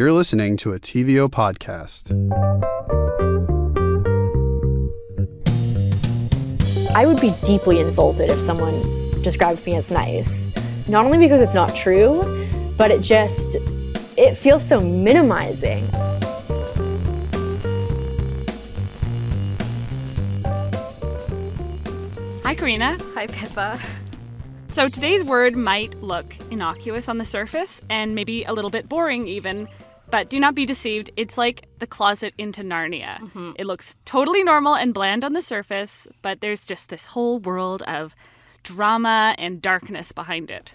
You're listening to a TVO podcast. I would be deeply insulted if someone described me as nice. Not only because it's not true, but it just it feels so minimizing. Hi, Karina. Hi, Pippa. So today's word might look innocuous on the surface and maybe a little bit boring, even. But do not be deceived. It's like the closet into Narnia. Mm-hmm. It looks totally normal and bland on the surface, but there's just this whole world of drama and darkness behind it.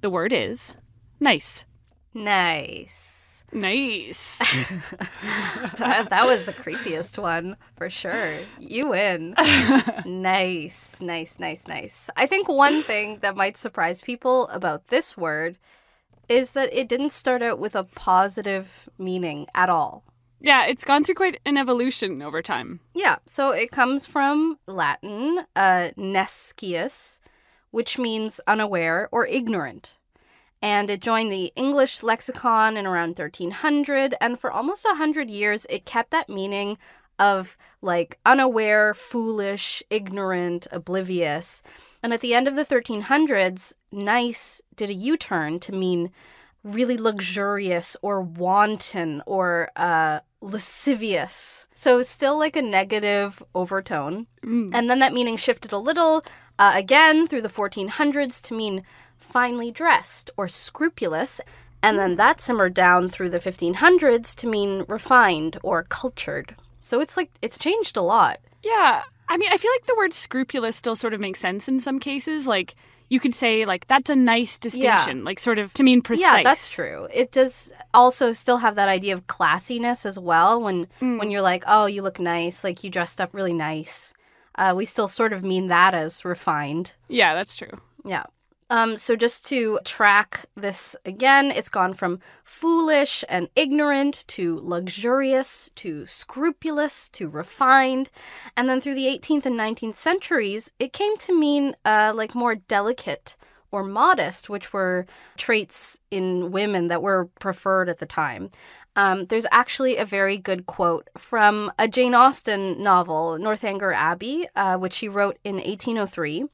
The word is nice. Nice. Nice. That, that was the creepiest one for sure. You win. nice, nice, nice, nice. I think one thing that might surprise people about this word is that it didn't start out with a positive meaning at all. yeah, it's gone through quite an evolution over time. Yeah, so it comes from Latin, uh, nescius, which means unaware or ignorant. And it joined the English lexicon in around 1300, and for almost 100 years, it kept that meaning of like unaware, foolish, ignorant, oblivious. And at the end of the 1300s, nice did a U turn to mean really luxurious or wanton or uh, lascivious. So still like a negative overtone. And then that meaning shifted a little uh, again through the 1400s to mean finely dressed or scrupulous. And then that simmered down through the 1500s to mean refined or cultured. So it's like it's changed a lot. Yeah. I mean, I feel like the word scrupulous still sort of makes sense in some cases. Like, you could say, like, that's a nice distinction, like, sort of to mean precise. Yeah, that's true. It does also still have that idea of classiness as well. When Mm. when you're like, oh, you look nice, like you dressed up really nice. Uh, we still sort of mean that as refined. Yeah, that's true. Yeah. Um, so just to track this again, it's gone from foolish and ignorant to luxurious to scrupulous to refined. And then through the 18th and 19th centuries, it came to mean uh, like more delicate or modest, which were traits in women that were preferred at the time. Um, there's actually a very good quote from a Jane Austen novel, Northanger Abbey, uh, which she wrote in 1803.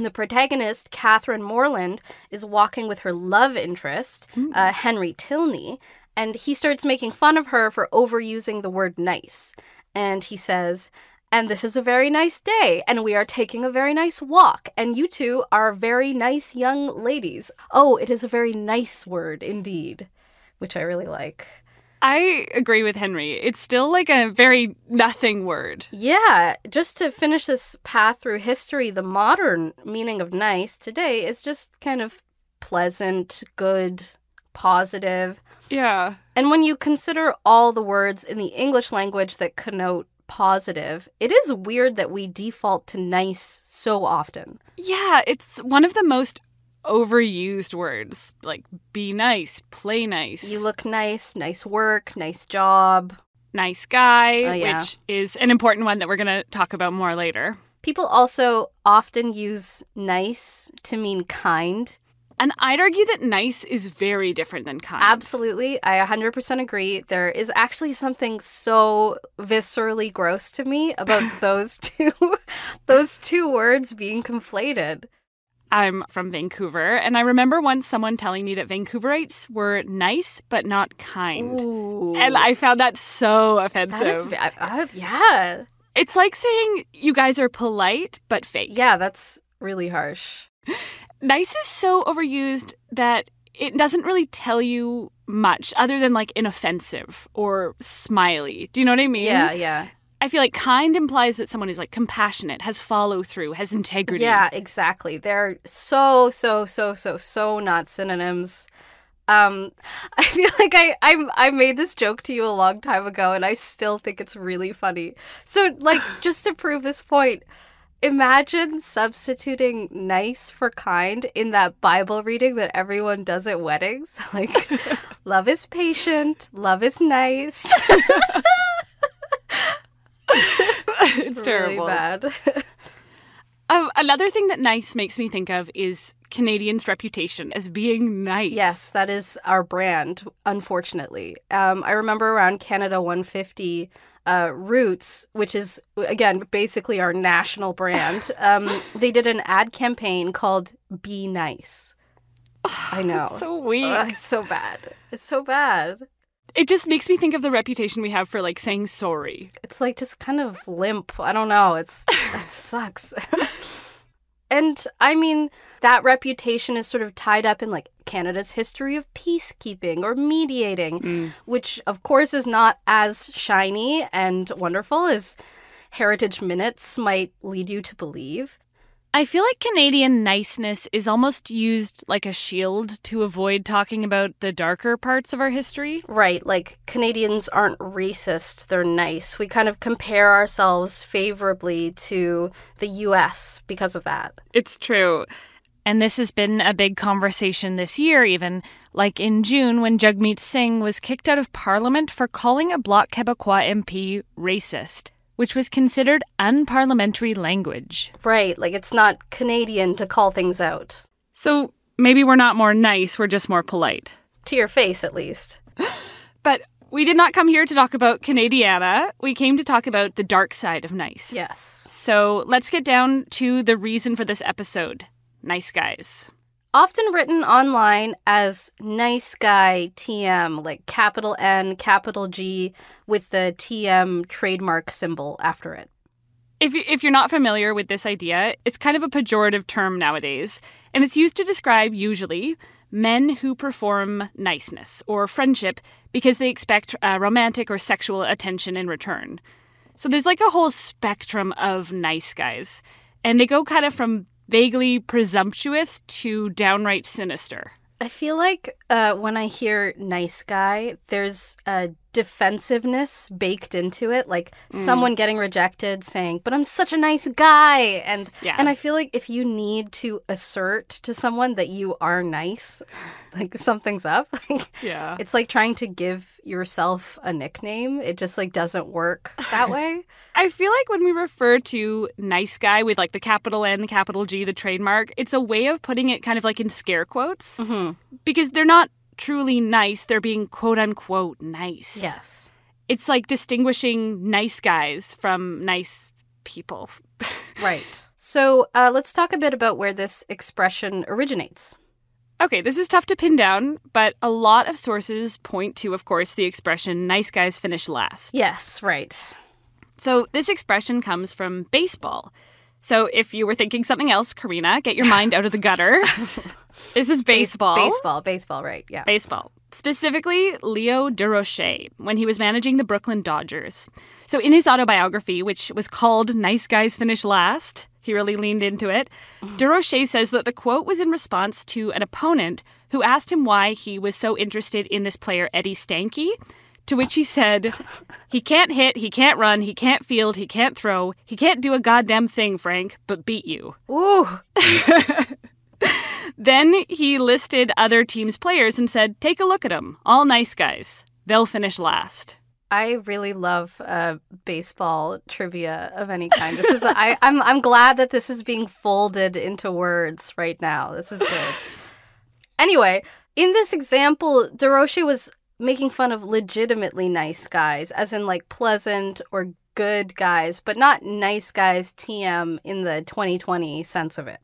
And the protagonist, Catherine Morland, is walking with her love interest, uh, Henry Tilney, and he starts making fun of her for overusing the word nice. And he says, and this is a very nice day, and we are taking a very nice walk, and you two are very nice young ladies. Oh, it is a very nice word indeed, which I really like. I agree with Henry. It's still like a very nothing word. Yeah, just to finish this path through history, the modern meaning of nice today is just kind of pleasant, good, positive. Yeah. And when you consider all the words in the English language that connote positive, it is weird that we default to nice so often. Yeah, it's one of the most overused words. Like, be nice, play nice, You look nice, nice work, nice job. nice guy, Oh, yeah. which is an important one that we're going to talk about more later. People also often use nice to mean kind. And I'd argue that nice is very different than kind. Absolutely. I 100% agree. There is actually something so viscerally gross to me about those two those two words being conflated. I'm from Vancouver, and I remember once someone telling me that Vancouverites were nice but not kind. Ooh. And I found that so offensive. is, I, I, yeah. It's like saying you guys are polite but fake. Yeah, that's really harsh. Nice is so overused that it doesn't really tell you much other than like inoffensive or smiley. Do you know what I mean? Yeah, yeah. I feel like kind implies that someone is like compassionate, has follow through, has integrity. Yeah, exactly. They're so so so so so not synonyms. Um, I feel like I, I I made this joke to you a long time ago, and I still think it's really funny. So, like, just to prove this point, imagine substituting nice for kind in that Bible reading that everyone does at weddings. Like, love is patient, love is nice. It's Really terrible. bad. Um, another thing that nice makes me think of is Canadians' reputation as being nice. Yes, that is our brand, unfortunately. Um, I remember around Canada 150 uh, Roots, which is, again, basically our national brand, um, they did an ad campaign called Be Nice. I know. So weak. Ugh, it's so bad. It's so bad. It just makes me think of the reputation we have for like saying sorry. It's like just kind of limp. I don't know. It's it sucks. and I mean, that reputation is sort of tied up in like Canada's history of peacekeeping or mediating, mm. which of course is not as shiny and wonderful as heritage minutes might lead you to believe. I feel like Canadian niceness is almost used like a shield to avoid talking about the darker parts of our history. Right, like Canadians aren't racist, they're nice. We kind of compare ourselves favorably to the US because of that. It's true. And this has been a big conversation this year, even. Like in June, when Jagmeet Singh was kicked out of Parliament for calling a Bloc Québécois MP racist, which was considered unparliamentary language. Right, like it's not Canadian to call things out. So maybe we're not more nice, we're just more polite. To your face, at least. But we did not come here to talk about Canadiana. We came to talk about the dark side of nice. Yes. So let's get down to the reason for this episode nice guys. Often written online as nice guy TM, like capital N, capital G, with the TM trademark symbol after it. If, if you're not familiar with this idea, it's kind of a pejorative term nowadays, and it's used to describe usually men who perform niceness or friendship because they expect uh, romantic or sexual attention in return. So there's like a whole spectrum of nice guys, and they go kind of from vaguely presumptuous to downright sinister. I feel like uh, when I hear nice guy, there's a defensiveness baked into it, like mm. someone getting rejected saying, "But I'm such a nice guy," and Yeah. and I feel like if you need to assert to someone that you are nice, like something's up. Like, Yeah. it's like trying to give yourself a nickname. It just like doesn't work that way. I feel like when we refer to nice guy with like the capital N, the capital G, the trademark, it's a way of putting it kind of like in scare quotes mm-hmm. because they're not truly nice. They're being quote unquote nice. yes. It's like distinguishing nice guys from nice people. Right. So uh, let's talk a bit about where this expression originates. Okay, this is tough to pin down, but a lot of sources point to, of course, the expression nice guys finish last. Yes, right. So this expression comes from baseball. So if you were thinking something else, Karina, get your mind out of the gutter. this is Base- baseball. baseball, baseball, right. Yeah. Baseball. Specifically, Leo Durocher, when he was managing the Brooklyn Dodgers. So, in his autobiography, which was called Nice Guys Finish Last, he really leaned into it. Mm-hmm. Durocher says that the quote was in response to an opponent who asked him why he was so interested in this player, Eddie Stanky. To which he said, He can't hit, he can't run, he can't field, he can't throw, he can't do a goddamn thing, Frank, but beat you. Ooh. Then he listed other teams' players and said, Take a look at them. All nice guys. They'll finish last. I really love uh, baseball trivia of any kind. This is I, I'm I'm glad that this is being folded into words right now. This is good. Anyway, in this example, Durocher was making fun of legitimately nice guys, as in like pleasant or good guys, but not nice guys TM in the 2020 sense of it.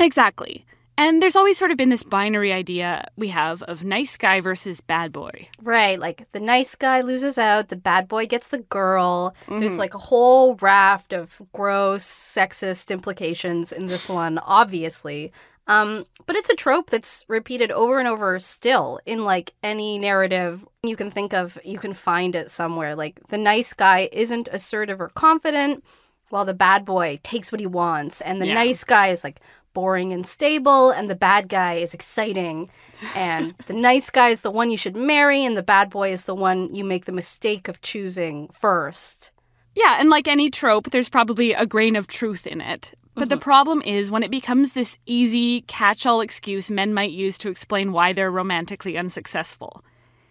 Exactly. And there's always sort of been this binary idea we have of nice guy versus bad boy. Right, like the nice guy loses out, the bad boy gets the girl. There's like a whole raft of gross sexist implications in this one, obviously. Um, but it's a trope that's repeated over and over still in like any narrative you can think of, you can find it somewhere. Like the nice guy isn't assertive or confident, while the bad boy takes what he wants, and the Yeah. nice guy is like boring and stable, and the bad guy is exciting. And the nice guy is the one you should marry, and the bad boy is the one you make the mistake of choosing first. Yeah, and like any trope, there's probably a grain of truth in it. But the mm-hmm. problem is when it becomes this easy catch all excuse men might use to explain why they're romantically unsuccessful.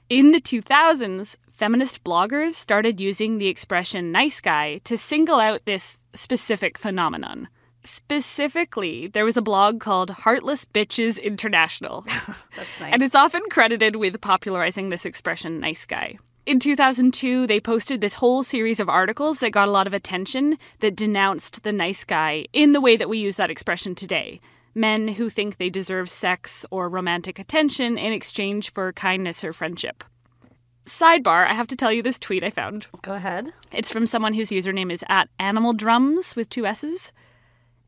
In the 2000s, feminist bloggers started using the expression nice guy to single out this specific phenomenon. Specifically, there was a blog called Heartless Bitches International, That's nice. and it's often credited with popularizing this expression, nice guy. In 2002, they posted this whole series of articles that got a lot of attention that denounced the nice guy in the way that we use that expression today. Men who think they deserve sex or romantic attention in exchange for kindness or friendship. Sidebar, I have to tell you this tweet I found. Go ahead. It's from someone whose username is at Animal Drums with two S's.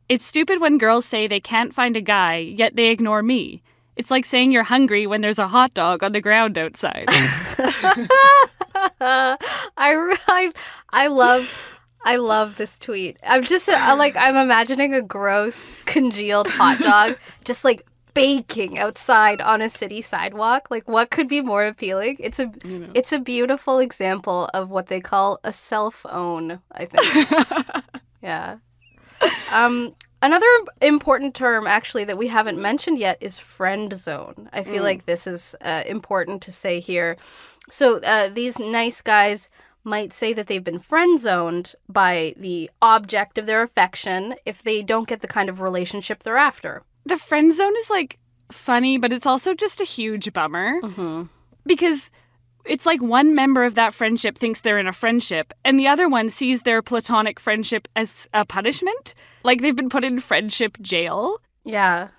It's stupid when girls say they can't find a guy, yet they ignore me. It's like saying you're hungry when there's a hot dog on the ground outside. I, I I love I love this tweet. I'm just uh, like I'm imagining a gross congealed hot dog just like baking outside on a city sidewalk. Like what could be more appealing? It's a it's a beautiful example of what they call a self own, I think. yeah. Um another important term actually that we haven't mentioned yet is friend zone. I feel like this is uh, important to say here. So uh, these nice guys might say that they've been friend zoned by the object of their affection if they don't get the kind of relationship they're after. the friend zone is like funny, but it's also just a huge bummer because it's like one member of that friendship thinks they're in a friendship, and the other one sees their platonic friendship as a punishment. Like they've been put in friendship jail. Yeah.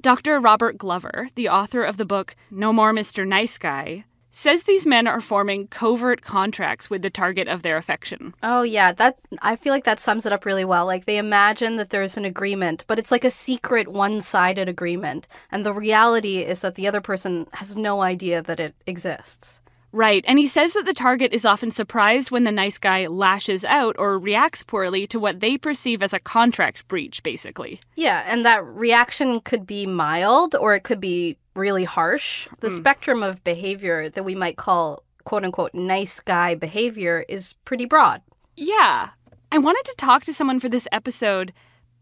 Dr. Robert Glover, the author of the book No More Mr. Nice Guy, says these men are forming covert contracts with the target of their affection. Oh yeah, that I feel like that sums it up really well. Like they imagine that there's an agreement, but it's like a secret one-sided agreement, and the reality is that the other person has no idea that it exists. Right, and he says that the target is often surprised when the nice guy lashes out or reacts poorly to what they perceive as a contract breach, basically. Yeah, and that reaction could be mild or it could be really harsh. The hmm. spectrum of behavior that we might call quote unquote nice guy behavior is pretty broad. Yeah. I wanted to talk to someone for this episode,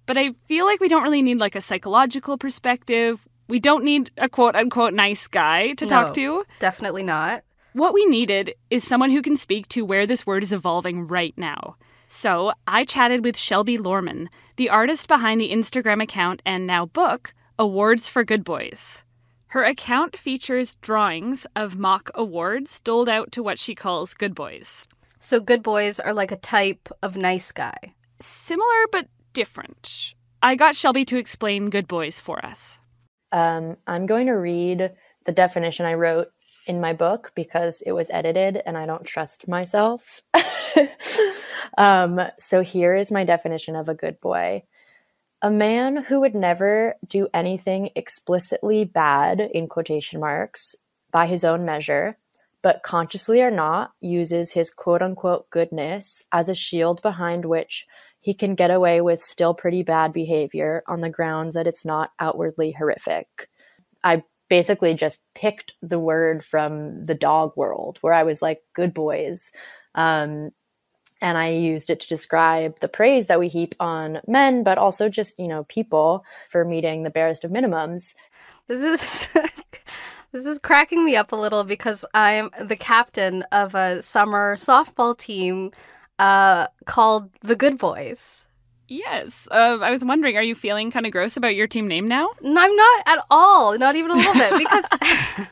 but I feel like we don't really need like a psychological perspective. We don't need a quote unquote nice guy to No. talk to. Definitely not. What we needed is someone who can speak to where this word is evolving right now. So I chatted with Shelby Lorman, the artist behind the Instagram account and now book, Awards for Good Boys. Her account features drawings of mock awards doled out to what she calls good boys. So good boys are like a type of nice guy. Similar but different. I got Shelby to explain good boys for us. Um, I'm going to read the definition I wrote in my book because it was edited and I don't trust myself. um, so here is my definition of a good boy a man who would never do anything explicitly bad, in quotation marks, by his own measure, but consciously or not uses his quote unquote goodness as a shield behind which he can get away with still pretty bad behavior on the grounds that it's not outwardly horrific. I basically just picked the word from the dog world where I was like, good boys. Um, and I used it to describe the praise that we heap on men, but also just, you know, people for meeting the barest of minimums. This is this is cracking me up a little because I'm the captain of a summer softball team uh, called the Good Boys. Yes. Uh, I was wondering, are you feeling kind of gross about your team name now? And I'm not at all, not even a little bit, because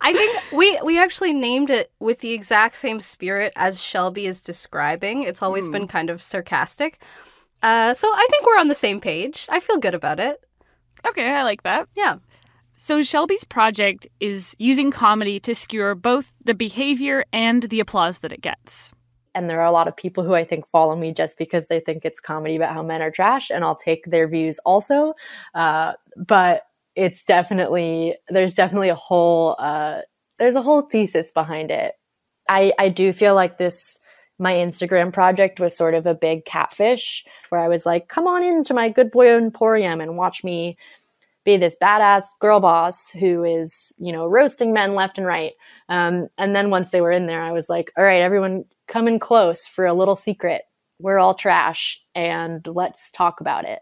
I think we we actually named it with the exact same spirit as Shelby is describing. It's always been kind of sarcastic. Uh, so I think we're on the same page. I feel good about it. Okay, I like that. Yeah. So Shelby's project is using comedy to skewer both the behavior and the applause that it gets. And there are a lot of people who I think follow me just because they think it's comedy about how men are trash, and I'll take their views also. Uh, but it's definitely there's definitely a whole uh, there's a whole thesis behind it. I I do feel like this my Instagram project was sort of a big catfish where I was like, come on into my good boy emporium and watch me be this badass girl boss who is, you know, roasting men left and right. Um, and then once they were in there, I was like, all right, everyone come in close for a little secret. We're all trash and let's talk about it.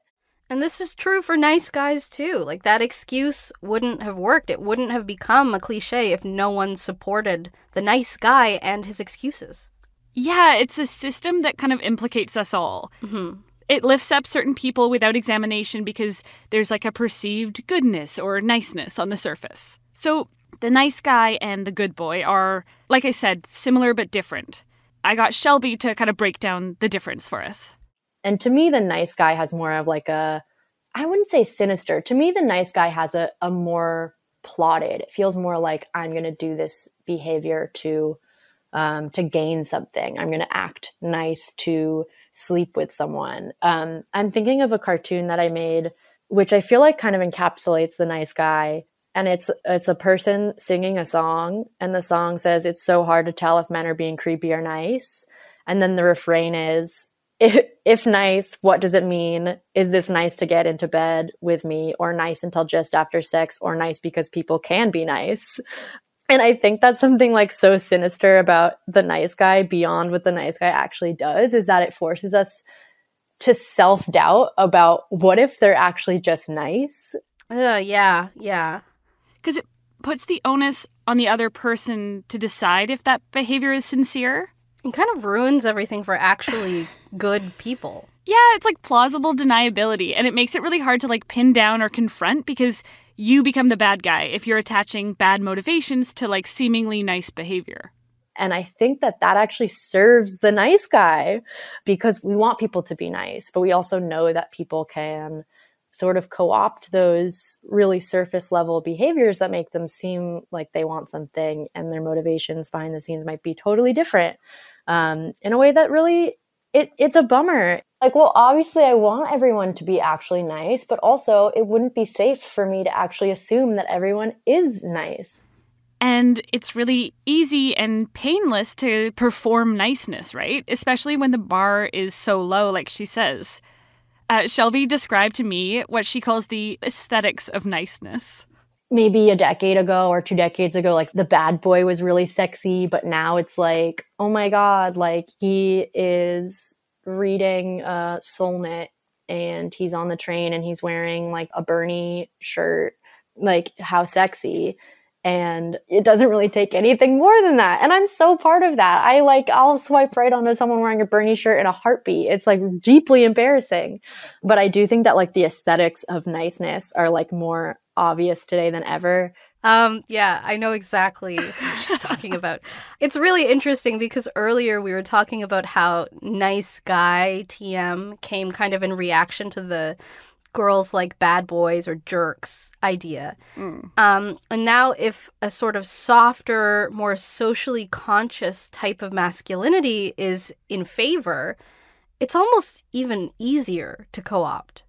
And this is true for nice guys too. Like that excuse wouldn't have worked. It wouldn't have become a cliche if no one supported the nice guy and his excuses. Yeah, it's a system that kind of implicates us all. Mm-hmm. It lifts up certain people without examination because there's like a perceived goodness or niceness on the surface. So the nice guy and the good boy are, like I said, similar but different. I got Shelby to kind of break down the difference for us. And to me, the nice guy has more of like a, I wouldn't say sinister. To me, the nice guy has a, a more plotted. It feels more like I'm going to do this behavior to um, to gain something. I'm going to act nice to sleep with someone. Um, I'm thinking of a cartoon that I made, which I feel like kind of encapsulates the nice guy. And it's it's a person singing a song, and the song says, "It's so hard to tell if men are being creepy or nice." And then the refrain is, if, if nice, what does it mean? Is this nice to get into bed with me, or nice until just after sex, or nice because people can be nice? And I think that's something like so sinister about the nice guy beyond what the nice guy actually does is that it forces us to self doubt about what if they're actually just nice. Yeah, yeah. Because it puts the onus on the other person to decide if that behavior is sincere. It kind of ruins everything for actually good people. Yeah, it's like plausible deniability, and it makes it really hard to like pin down or confront because you become the bad guy if you're attaching bad motivations to like seemingly nice behavior. And I think that that actually serves the nice guy because we want people to be nice, but we also know that people can sort of co opt those really surface level behaviors that make them seem like they want something and their motivations behind the scenes might be totally different um, in a way that really it, it's a bummer. Like, well, obviously, I want everyone to be actually nice, but also it wouldn't be safe for me to actually assume that everyone is nice. And it's really easy and painless to perform niceness, right? Especially when the bar is so low, like she says. Uh, Shelby described to me what she calls the aesthetics of niceness. Maybe a decade ago or two decades ago, like the bad boy was really sexy, but now it's like, oh my God, like he is reading uh, Solnit and he's on the train and he's wearing like a Bernie shirt. Like, how sexy and it doesn't really take anything more than that. And i'm so part of that. I like i'll swipe right onto someone wearing a bernie shirt in a heartbeat. It's like deeply embarrassing. But i do think that like the aesthetics of niceness are like more obvious today than ever. Um, yeah, I know exactly what she's talking about. It's really interesting because earlier we were talking about how nice guy TM came kind of in reaction to the girls like bad boys or jerks idea. Mm. Um, and now, if a sort of softer, more socially conscious type of masculinity is in favor, it's almost even easier to co opt.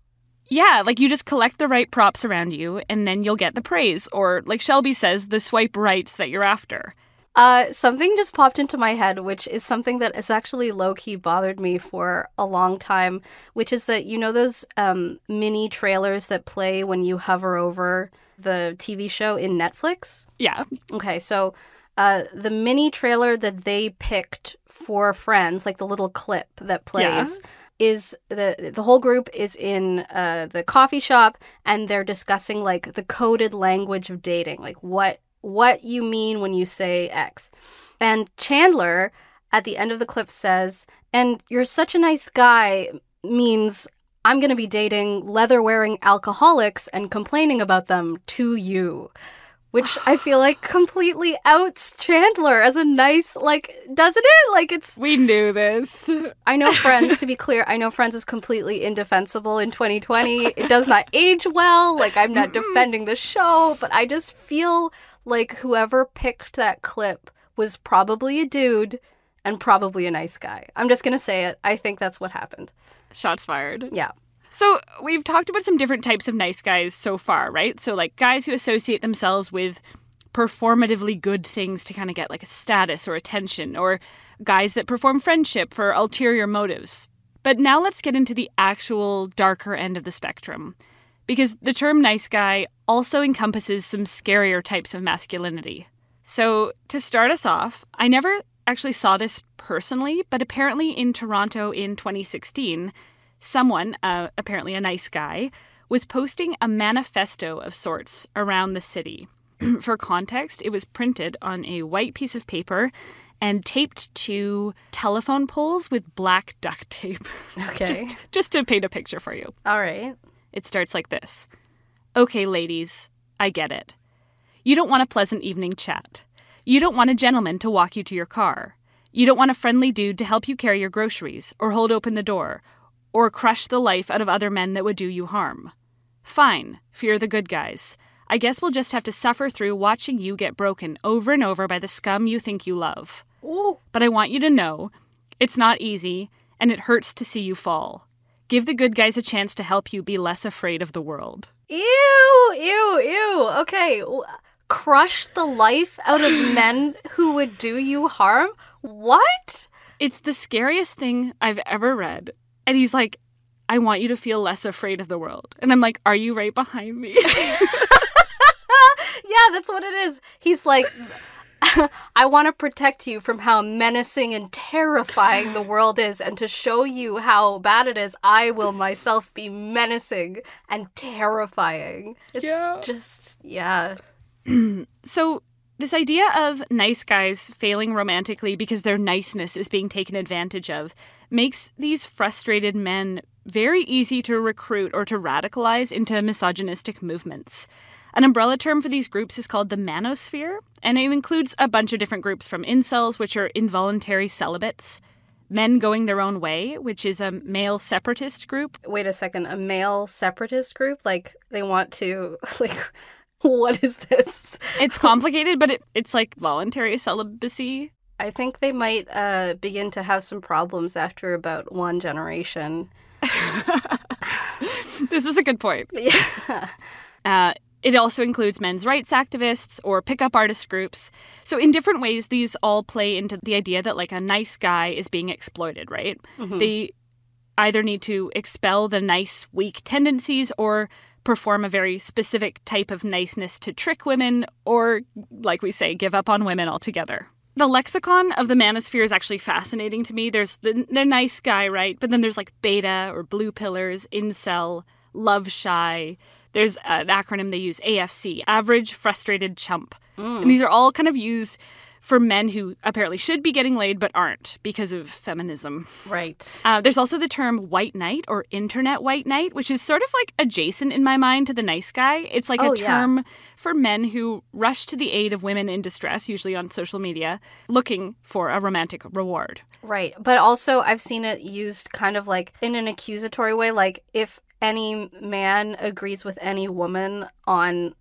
Yeah, like you just collect the right props around you and then you'll get the praise, or like Shelby says, the swipe rights that you're after. Uh, something just popped into my head, which is something that has actually low key bothered me for a long time, which is that you know those um, mini trailers that play when you hover over the TV show in Netflix? Yeah. Okay, so uh, the mini trailer that they picked for Friends, like the little clip that plays. Yeah is the the whole group is in uh, the coffee shop and they're discussing like the coded language of dating, like what what you mean when you say X. And Chandler at the end of the clip says, and you're such a nice guy means I'm going to be dating leather wearing alcoholics and complaining about them to you. Which I feel like completely outs Chandler as a nice, like, doesn't it? Like, it's. We knew this. I know Friends, to be clear, I know Friends is completely indefensible in 2020. It does not age well. Like, I'm not defending the show, but I just feel like whoever picked that clip was probably a dude and probably a nice guy. I'm just going to say it. I think that's what happened. Shots fired. Yeah. So, we've talked about some different types of nice guys so far, right? So, like guys who associate themselves with performatively good things to kind of get like a status or attention, or guys that perform friendship for ulterior motives. But now let's get into the actual darker end of the spectrum because the term nice guy also encompasses some scarier types of masculinity. So, to start us off, I never actually saw this personally, but apparently in Toronto in 2016, someone, uh, apparently a nice guy, was posting a manifesto of sorts around the city. For context, it was printed on a white piece of paper and taped to telephone poles with black duct tape. Okay. just, just to paint a picture for you. All right. It starts like this Okay, ladies, I get it. You don't want a pleasant evening chat. You don't want a gentleman to walk you to your car. You don't want a friendly dude to help you carry your groceries, or hold open the door, or crush the life out of other men that would do you harm. Fine, fear the good guys. I guess we'll just have to suffer through watching you get broken over and over by the scum you think you love. Ooh. But I want you to know it's not easy, and it hurts to see you fall. Give the good guys a chance to help you be less afraid of the world. Ew, ew, ew. Okay. Crush the life out of men who would do you harm? What? It's the scariest thing I've ever read. And he's like, I want you to feel less afraid of the world. And I'm like, Are you right behind me? Yeah, that's what it is. He's like, I want to protect you from how menacing and terrifying the world is, and to show you how bad it is, I will myself be menacing and terrifying. It's Yeah. just, yeah. so, this idea of nice guys failing romantically because their niceness is being taken advantage of makes these frustrated men very easy to recruit or to radicalize into misogynistic movements. An umbrella term for these groups is called the manosphere, and it includes a bunch of different groups from incels, which are involuntary celibates, men going their own way, which is a male separatist group, Wait a second, a male separatist group? Like, they want to, like, what is this? It's complicated, but it, it's like voluntary celibacy. I think they might uh, begin to have some problems after about one generation. This is a good point. Yeah. Uh, it also includes men's rights activists or pickup artist groups. So, in different ways, these all play into the idea that, like, a nice guy is being exploited, right? Mm-hmm. They either need to expel the nice, weak tendencies or perform a very specific type of niceness to trick women or, like we say, give up on women altogether. The lexicon of the manosphere is actually fascinating to me. There's the, the nice guy, right? But then there's like beta or blue pillars, incel, love shy. There's an acronym they use AFC, average frustrated chump. And these are all kind of used for men who apparently should be getting laid but aren't because of feminism. Right. Uh, there's also the term white knight or internet white knight, which is sort of like adjacent in my mind to the nice guy. It's like Oh, a yeah. term for men who rush to the aid of women in distress, usually on social media, looking for a romantic reward. Right. But also, I've seen it used kind of like in an accusatory way. Like, if any man agrees with any woman on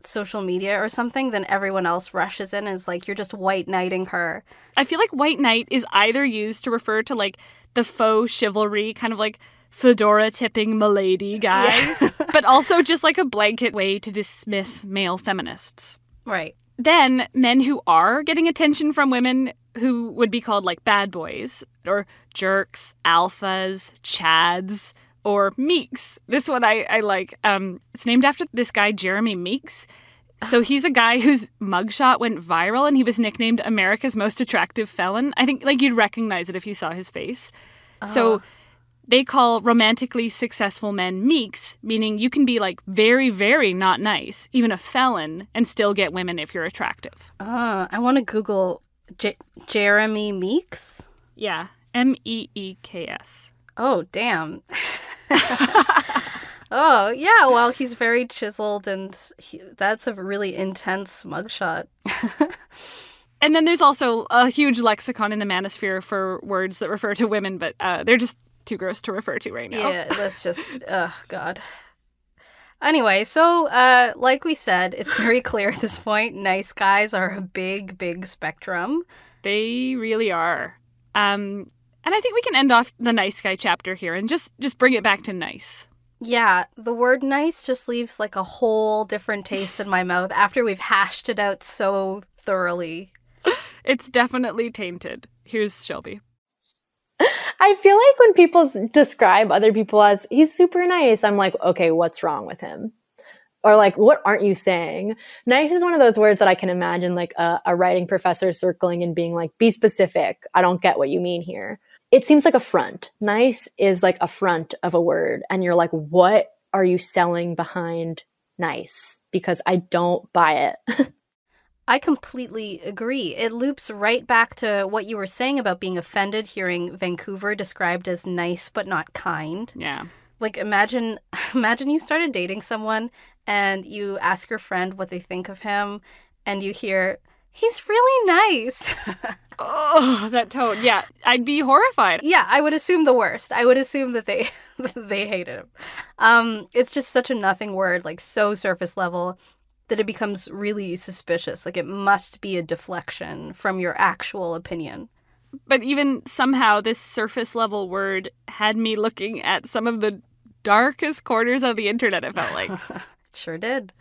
social media or something, then everyone else rushes in and is like, you're just white knighting her. I feel like white knight is either used to refer to like the faux chivalry, kind of like fedora tipping milady guy, but also just like a blanket way to dismiss male feminists. Right. then men who are getting attention from women who would be called like bad boys or jerks, alphas, chads, or meeks. This one I, I like. Um, it's named after this guy, Jeremy Meeks. So he's a guy whose mugshot went viral and he was nicknamed America's most attractive felon. I think like you'd recognize it if you saw his face. So they call romantically successful men meeks, meaning you can be like very, very not nice, even a felon, and still get women if you're attractive. Uh, I want to Google J- Jeremy Meeks. Yeah. M E E K S. Oh, damn. oh, yeah. Well, he's very chiseled, and he, that's a really intense mugshot. And then there's also a huge lexicon in the manosphere for words that refer to women, but uh, they're just too gross to refer to right now. Yeah, that's just, oh, God. Anyway, so uh, like we said, it's very clear at this point nice guys are a big, big spectrum. They really are. Um, and I think we can end off the nice guy chapter here and just just bring it back to nice. Yeah, the word nice just leaves like a whole different taste in my mouth after we've hashed it out so thoroughly. It's definitely tainted. Here's Shelby. I feel like when people describe other people as he's super nice, I'm like, okay, what's wrong with him? Or like, what aren't you saying? Nice is one of those words that I can imagine like a, a writing professor circling and being like, be specific. I don't get what you mean here. It seems like a front. Nice is like a front of a word. And you're like, what are you selling behind nice? Because I don't buy it. I completely agree. It loops right back to what you were saying about being offended hearing Vancouver described as nice but not kind. Yeah. Like imagine imagine you started dating someone and you ask your friend what they think of him and you hear he's really nice. Oh, that tone. Yeah, I'd be horrified. yeah, I would assume the worst. I would assume that they they hated him. Um it's just such a nothing word, like so surface level that it becomes really suspicious. Like it must be a deflection from your actual opinion. But even somehow, this surface level word had me looking at some of the darkest corners of the internet, it felt like. Sure did.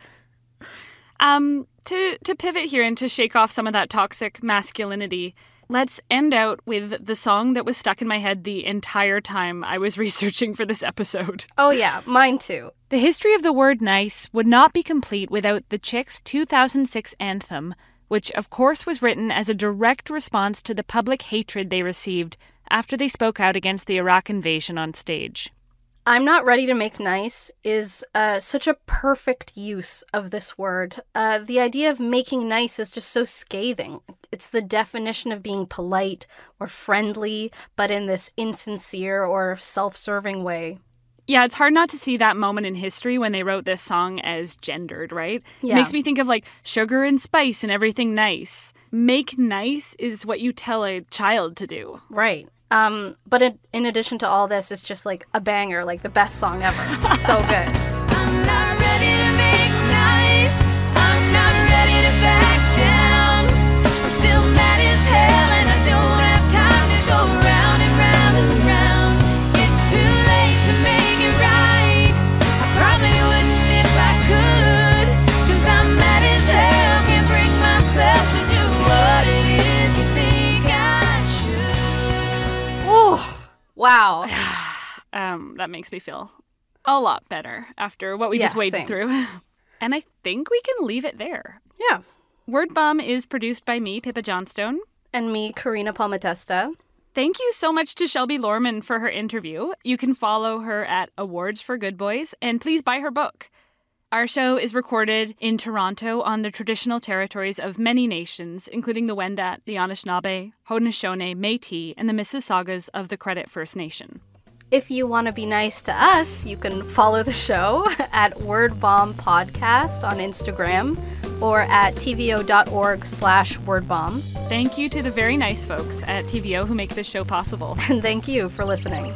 Um, to to pivot here and to shake off some of that toxic masculinity, let's end out with the song that was stuck in my head the entire time I was researching for this episode. Oh yeah, mine too. The history of the word nice would not be complete without the Chicks' 2006 anthem, which of course was written as a direct response to the public hatred they received after they spoke out against the Iraq invasion on stage. I'm not ready to make nice is uh, such a perfect use of this word. Uh, the idea of making nice is just so scathing. It's the definition of being polite or friendly, but in this insincere or self serving way. Yeah, it's hard not to see that moment in history when they wrote this song as gendered, right? Yeah. It makes me think of like sugar and spice and everything nice. Make nice is what you tell a child to do. Right. Um, but in, in addition to all this, it's just like a banger, like the best song ever. so good. Wow. Um, that makes me feel a lot better after what we just waded same. through. and I think we can leave it there. Yeah. Word Bomb is produced by me, Pippa Johnstone. And me, Karina Palmatesta. Thank you so much to Shelby Lorman for her interview. You can follow her at Awards for Good Boys and please buy her book. Our show is recorded in Toronto on the traditional territories of many nations, including the Wendat, the Anishinaabe, Haudenosaunee, Métis, and the Mississaugas of the Credit First Nation. If you want to be nice to us, you can follow the show at Word Bomb Podcast on Instagram or at tvo.org slash wordbomb. Thank you to the very nice folks at TVO who make this show possible. And thank you for listening.